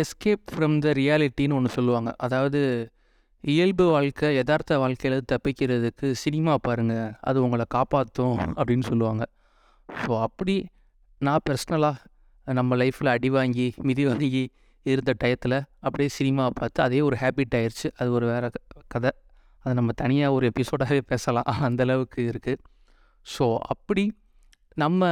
Escape from the ரியாலிட்டின்னு ஒன்று சொல்லுவாங்க. அதாவது இயல்பு வாழ்க்கை யதார்த்த வாழ்க்கையில் தப்பிக்கிறதுக்கு சினிமா பாருங்கள் அது உங்களை காப்பாற்றும் அப்படின்னு சொல்லுவாங்க. ஸோ அப்படி நான் பர்சனலாக நம்ம லைஃப்பில் அடி வாங்கி மிதி வாங்கி இருந்த டயத்தில் அப்படியே சினிமா பார்த்து அதே ஒரு ஹேபிட் ஆயிடுச்சு அது ஒரு வேறு கதை. அதை நம்ம தனியாக ஒரு எபிசோடாகவே பேசலாம். அந்தளவுக்கு இருக்குது ஸோ அப்படி நம்ம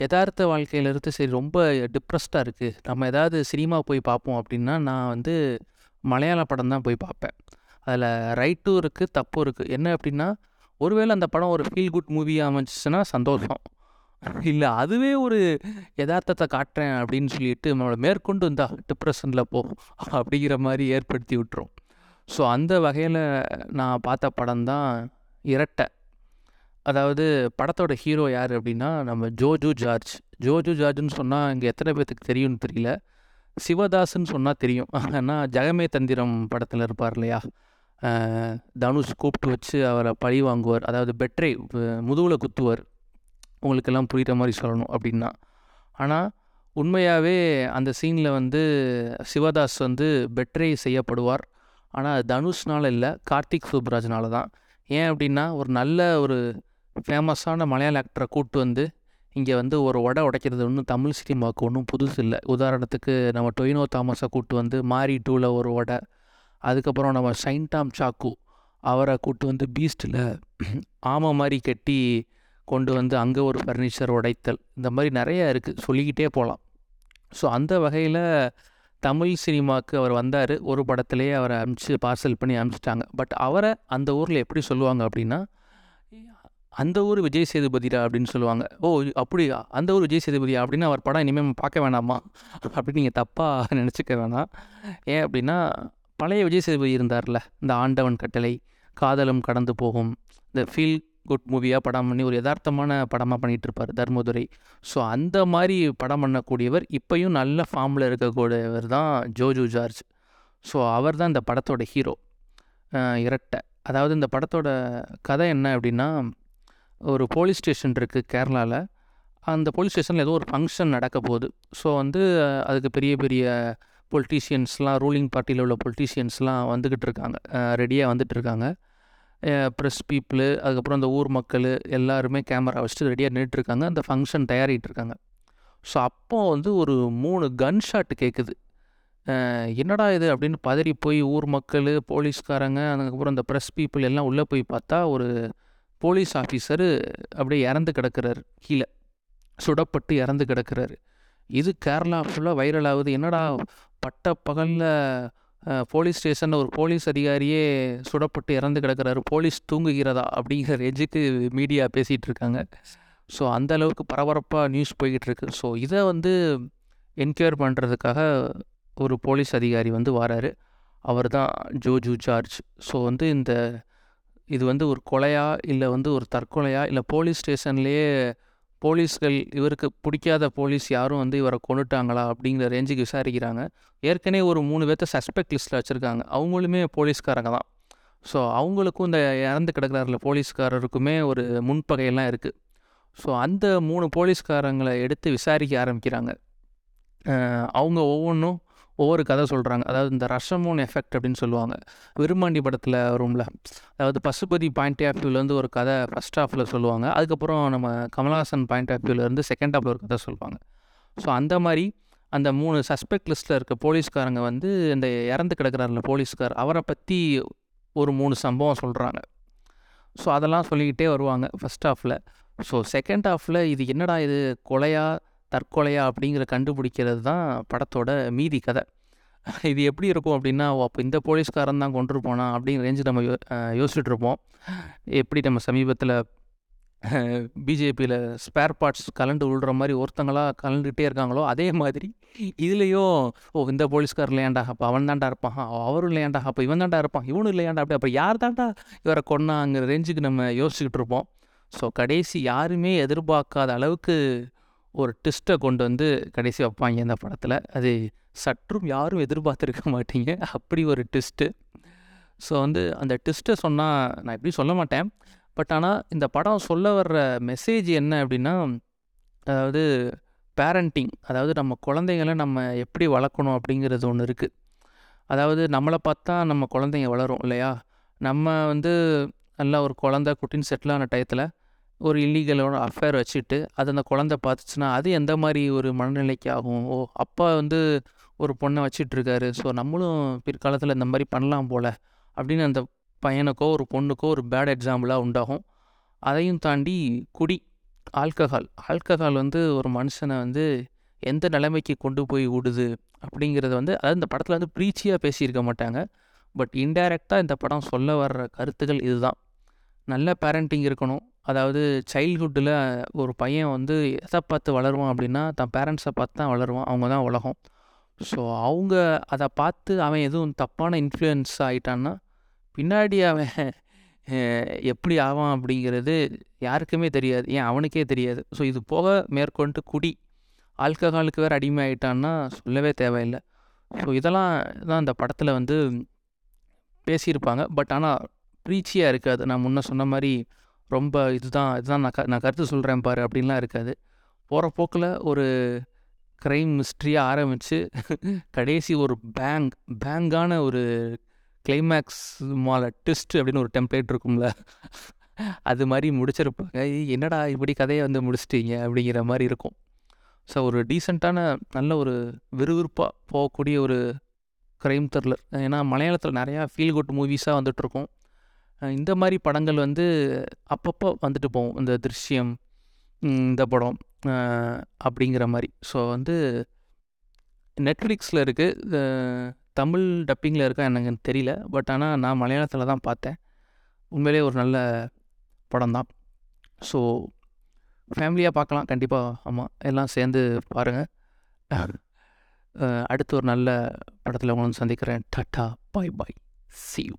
யதார்த்த வாழ்க்கையிலிருந்து சரி ரொம்ப டிப்ரெஸ்டாக இருக்குது நம்ம ஏதாவது சினிமா போய் பார்ப்போம் அப்படின்னா நான் வந்து மலையாள படம் தான் போய் பார்ப்பேன் அதில் ரைட்டும் இருக்குது தப்பும் இருக்குது என்ன அப்படின்னா ஒருவேளை அந்த படம் ஒரு ஃபீல் குட் மூவியாக அமைஞ்சிச்சுன்னா சந்தோஷம். இல்லை அதுவே ஒரு யதார்த்தத்தை காட்டுறேன் அப்படின்னு சொல்லிட்டு நம்மளை மேற்கொண்டு வந்தா டிப்ரெஷனில் போ அப்படிங்கிற மாதிரி ஏற்படுத்தி விட்டுரும். ஸோ அந்த வகையில் நான் பார்த்த படம் தான் இரட்டை. அதாவது படத்தோட ஹீரோ யார் அப்படின்னா நம்ம ஜோஜு ஜார்ஜ். ஜோஜு ஜார்ஜ்னு சொன்னால் இங்கே எத்தனை பேர்த்துக்கு தெரியும்னு தெரியல. சிவதாஸ்ன்னு சொன்னால் தெரியும். ஏன்னா ஜெகமே தந்திரம் படத்தில் இருப்பார் இல்லையா? தனுஷ் கூப்பிட்டு வச்சு அவரை பழி வாங்குவார். அதாவது பெட்ரை முதுகில் குத்துவார். உங்களுக்கெல்லாம் புரிகிற மாதிரி சொல்லணும் அப்படின்னா. ஆனால் உண்மையாகவே அந்த சீனில் வந்து சிவதாஸ் வந்து பெட்ரை செய்யப்படுவார். ஆனால் தனுஷ்னால் தனுஷ்னால இல்லை கார்த்திக் சுப்ராஜ்னால தான். ஏன் அப்படின்னா ஒரு நல்ல ஒரு ஃபேமஸான மலையாள ஆக்டரை கூப்பிட்டு வந்து இங்கே வந்து ஒரு உடை உடைக்கிறது ஒன்றும் தமிழ் சினிமாவுக்கு ஒன்றும் புதுசு இல்லை. உதாரணத்துக்கு நம்ம டொயினோ தாமஸை கூப்பிட்டு வந்து மாரி டூவில் ஒரு உடை அதுக்கப்புறம் நம்ம சைன் டாம் சாக்கு அவரை கூப்பிட்டு வந்து பீஸ்ட்டில் ஆமை மாதிரி கட்டி கொண்டு வந்து அங்கே ஒரு ஃபர்னிச்சர் உடைத்தல் இந்த மாதிரி நிறையா இருக்குது சொல்லிக்கிட்டே போகலாம் ஸோ அந்த வகையில் தமிழ் சினிமாவுக்கு அவர் வந்தார். ஒரு படத்துலேயே அவரை அமுச்சு பார்சல் பண்ணி அனுப்பிச்சிட்டாங்க பட் அவரை அந்த ஊரில் எப்படி சொல்லுவாங்க அப்படின்னா அந்த ஊர் விஜய் சேதுபதிடா அப்படின்னு சொல்லுவாங்க. ஓ அப்படியா? அந்த ஊர் விஜய் சேதுபதியா? அப்படின்னு அவர் படம் இனிமேல் நம்ம பார்க்க வேணாமா? அப்படின்னு நீங்கள் தப்பாக நினச்சிக்க வேணாம். ஏன் அப்படின்னா பழைய விஜய் சேதுபதி இருந்தார்ல இந்த ஆண்டவன் கட்டளை காதலும் கடந்து போகும் இந்த ஃபீல் குட் மூவியாக படம் பண்ணி ஒரு யதார்த்தமான படமாக பண்ணிகிட்டு இருப்பார் தர்மதுரை. ஸோ அந்த மாதிரி படம் பண்ணக்கூடியவர் இப்போயும் நல்ல ஃபார்மில் இருக்கக்கூடியவர் தான் ஜோஜு ஜார்ஜ். ஸோ அவர் தான் இந்த படத்தோட ஹீரோ இரட்டை. அதாவது இந்த படத்தோட கதை என்ன அப்படின்னா ஒரு போலீஸ் ஸ்டேஷன் இருக்குது கேரளாவில் அந்த போலீஸ் ஸ்டேஷனில் ஏதோ ஒரு ஃபங்க்ஷன் நடக்க போகுது ஸோ வந்து அதுக்கு பெரிய பெரிய பொலிட்டீஷியன்ஸ்லாம் ரூலிங் பார்ட்டியில் உள்ள பொலிட்டீஷியன்ஸ்லாம் வந்துக்கிட்டு இருக்காங்க. ரெடியாக வந்துட்டு இருக்காங்க. ப்ரெஸ் பீப்புளு அதுக்கப்புறம் அந்த ஊர் மக்கள் எல்லாருமே கேமரா வச்சுட்டு ரெடியாக நின்றுட்டுருக்காங்க அந்த ஃபங்க்ஷன் தயாரிகிட்டு இருக்காங்க. ஸோ அப்போ வந்து ஒரு மூணு கன் ஷாட் கேட்குது என்னடா இது அப்படின்னு பதறி போய் ஊர் மக்கள் போலீஸ்காரங்க அதுக்கப்புறம் அந்த ப்ரெஸ் பீப்புள் எல்லாம் உள்ளே போய் பார்த்தா ஒரு போலீஸ் ஆஃபீஸரு அப்படியே இறந்து கிடக்கிறாரு கீழே. சுடப்பட்டு இறந்து கிடக்கிறாரு. இது கேரளா ஃபுல்லாக வைரல் ஆகுது. என்னடா பட்ட பகலில் போலீஸ் ஸ்டேஷனில் ஒரு போலீஸ் அதிகாரியே சுடப்பட்டு இறந்து கிடக்கிறாரு. போலீஸ் தூங்குகிறதா அப்படிங்கிற ரேஞ்சுக்கு மீடியா பேசிகிட்டு இருக்காங்க. ஸோ அந்த அளவுக்கு பரபரப்பாக நியூஸ் போய்கிட்டு இருக்கு. ஸோ இதை வந்து என்கொயர் பண்ணுறதுக்காக ஒரு போலீஸ் அதிகாரி வந்து வராரு. அவர் தான் ஜோஜு ஜார்ஜ். ஸோ வந்து இந்த இது வந்து ஒரு கொலையா இல்லை வந்து ஒரு தற்கொலையா இல்லை போலீஸ் ஸ்டேஷன்லேயே போலீஸ்கள் இவருக்கு பிடிக்காத போலீஸ் யாரும் வந்து இவரை கொண்டுட்டாங்களா அப்படிங்கிற ரேஞ்சுக்கு விசாரிக்கிறாங்க. ஏற்கனவே ஒரு மூணு பேர்த்த சஸ்பெக்ட் லிஸ்ட்டில் வச்சுருக்காங்க. அவங்களுமே போலீஸ்காரங்க தான். ஸோ அவங்களுக்கும் இந்த இறந்து கிடக்கிறாரில் போலீஸ்காரருக்குமே ஒரு முன்பகையெல்லாம் இருக்குது ஸோ அந்த மூணு போலீஸ்காரங்களை எடுத்து விசாரிக்க ஆரம்பிக்கிறாங்க. அவங்க ஒவ்வொன்றும் ஒவ்வொரு கதை சொல்கிறாங்க அதாவது இந்த ரஷமோன் எஃபெக்ட் அப்படின்னு சொல்லுவாங்க. விருமாண்டி படத்தில் வரும்ல. அதாவது பசுபதி பாயிண்ட் ஆஃப் வியூலேருந்து ஒரு கதை ஃபஸ்ட் ஹாஃபில் சொல்லுவாங்க. அதுக்கப்புறம் நம்ம கமல்ஹாசன் பாயிண்ட் ஆஃப் வியூலேருந்து செகண்ட் ஹாஃபில் ஒரு கதை சொல்லுவாங்க. ஸோ அந்த மாதிரி அந்த மூணு சஸ்பெக்ட் லிஸ்ட்டில் இருக்க போலீஸ்காரங்க வந்து இந்த இறந்து கிடக்கிறாரில்ல போலீஸ்கார் அவரை பற்றி ஒரு மூணு சம்பவம் சொல்கிறாங்க ஸோ அதெல்லாம் சொல்லிக்கிட்டே வருவாங்க ஃபஸ்ட் ஹாஃபில் ஸோ செகண்ட் ஹாஃபில் இது என்னடா இது கொலையாக தற்கொலையா அப்படிங்கிற கண்டுபிடிக்கிறது தான் படத்தோட மீதி கதை. இது எப்படி இருக்கும் அப்படின்னா அப்போ இந்த போலீஸ்காரன் தான் கொண்டு போனா அப்படிங்கிற ரேஞ்சு நம்ம யோ யோசிச்சுட்டு இருப்போம் எப்படி நம்ம சமீபத்தில் பிஜேபியில் ஸ்பேர் பார்ட்ஸ் கலண்டு விழுற மாதிரி ஒருத்தங்களாக கலந்துக்கிட்டே இருக்காங்களோ அதே மாதிரி இதுலேயும் ஓ இந்த போலீஸ்கார் இல்லையாண்டா அப்போ அவன் தாண்டா இருப்பான். அவரும் இல்லையாண்டா அப்போ இவன் தாண்டா இருப்பான். இவனும் இல்லையாண்டா அப்படி அப்போ யார் தாண்டா இவரை கொண்டாங்கிற ரேஞ்சுக்கு நம்ம யோசிச்சுக்கிட்டு இருப்போம் ஸோ கடைசி யாருமே எதிர்பார்க்காத அளவுக்கு ஒரு ட்விஸ்ட்டை கொண்டு வந்து கடைசி வைப்பாங்க இந்த படத்தில். அது சற்றும் யாரும் எதிர்பார்த்துருக்க மாட்டீங்க. அப்படி ஒரு ட்விஸ்ட்டு ஸோ வந்து அந்த ட்விஸ்ட்டை சொன்னால் நான் எப்படி சொல்ல மாட்டேன். பட் ஆனால் இந்த படம் சொல்ல வர்ற மெசேஜ் என்ன அப்படின்னா அதாவது பேரண்டிங் அதாவது நம்ம குழந்தைங்கள நம்ம எப்படி வளர்க்கணும் அப்படிங்கிறது ஒன்று இருக்குது அதாவது நம்மளை பார்த்தா நம்ம குழந்தைங்க வளரும் இல்லையா? நம்ம வந்து நல்லா ஒரு குழந்த குட்டின்னு செட்டில் ஆன டயத்தில் ஒரு இல்லீகலோட அஃபேர் வச்சுட்டு அது அந்த குழந்த பார்த்துச்சுன்னா அது எந்த மாதிரி ஒரு மனநிலைக்கு ஆகும்? ஓ அப்பா வந்து ஒரு பொண்ணை வச்சிட்ருக்காரு. ஸோ நம்மளும் பிற்காலத்தில் இந்த மாதிரி பண்ணலாம் போல் அப்படின்னு அந்த பையனுக்கோ ஒரு பொண்ணுக்கோ ஒரு பேட் எக்ஸாம்பிளாக உண்டாகும். அதையும் தாண்டி குடி ஆல்கஹால் ஆல்கஹால் வந்து ஒரு மனுஷனை வந்து எந்த நிலைமைக்கு கொண்டு போய் விடுது அப்படிங்கிறத வந்து அதாவது இந்த படத்தில் வந்து ப்ரீச்சியாக பேசியிருக்க மாட்டாங்க. பட் இன்டைரக்டாக இந்த படம் சொல்ல வர்ற கருத்துக்கள் இதுதான். நல்ல பேரண்டிங் இருக்கணும். அதாவது சைல்ட்ஹுட்டில் ஒரு பையன் வந்து எதை பார்த்து வளருவான் அப்படின்னா தன் பேரண்ட்ஸை பார்த்து தான் வளருவான். அவங்க தான் உலகம். ஸோ அவங்க அதை பார்த்து அவன் எதுவும் தப்பான இன்ஃப்ளூயன்ஸ் ஆகிட்டான்னா பின்னாடி அவன் எப்படி ஆவான் அப்படிங்கிறது யாருக்குமே தெரியாது. ஏன்? அவனுக்கே தெரியாது. ஸோ இது போக மேற்கொண்டு குடி. ஆல்கஹாலுக்கு வேறு அடிமை ஆகிட்டான்னா சொல்லவே தேவையில்லை. ஸோ இதெல்லாம் தான் இந்த படத்தில் வந்து பேசியிருப்பாங்க. பட் ஆனால் ப்ரீச்சியாக இருக்காது. நான் முன்ன சொன்ன மாதிரி ரொம்ப இதுதான் இதுதான் நான் க நான் கருத்து சொல்கிறேன் பாரு அப்படின்லாம் இருக்காது. போகிற போக்கில் ஒரு க்ரைம் மிஸ்ட்ரியாக ஆரம்பித்து கடைசி ஒரு பேங் பேங்கான ஒரு கிளைமேக்ஸ் மால ட்விஸ்ட் அப்படின்னு ஒரு டெம்ப்ளேட் இருக்கும்ல. அது மாதிரி முடிச்சிருப்பாங்க. என்னடா இப்படி கதையை வந்து முடிச்சிட்டீங்க? அப்படிங்கிற மாதிரி இருக்கும். ஸோ ஒரு டீசெண்டான நல்ல ஒரு விறுவிறுப்பாக போகக்கூடிய ஒரு க்ரைம் த்ரில்லர் ஏன்னா மலையாளத்தில் நிறையா ஃபீல் குட் மூவிஸாக வந்துட்டுருக்கோம். இந்த மாதிரி படங்கள் வந்து அப்பப்போ வந்துட்டு போகும். இந்த திருஷ்யம் இந்த படம் அப்படிங்கிற மாதிரி. ஸோ வந்து நெட்ஃப்ளிக்ஸில் இருக்குது தமிழ் டப்பிங்கில் இருக்கா எனக்கு தெரியல. பட் ஆனால் நான் மலையாளத்தில் தான் பார்த்தேன். உண்மையிலே ஒரு நல்ல படம் தான். ஸோ ஃபேமிலியாக பார்க்கலாம். கண்டிப்பாக ஆமாம் எல்லாம் சேர்ந்து பாருங்கள் அடுத்து ஒரு நல்ல படத்தில் உங்களை சந்திக்கிறேன். Tata bye bye see you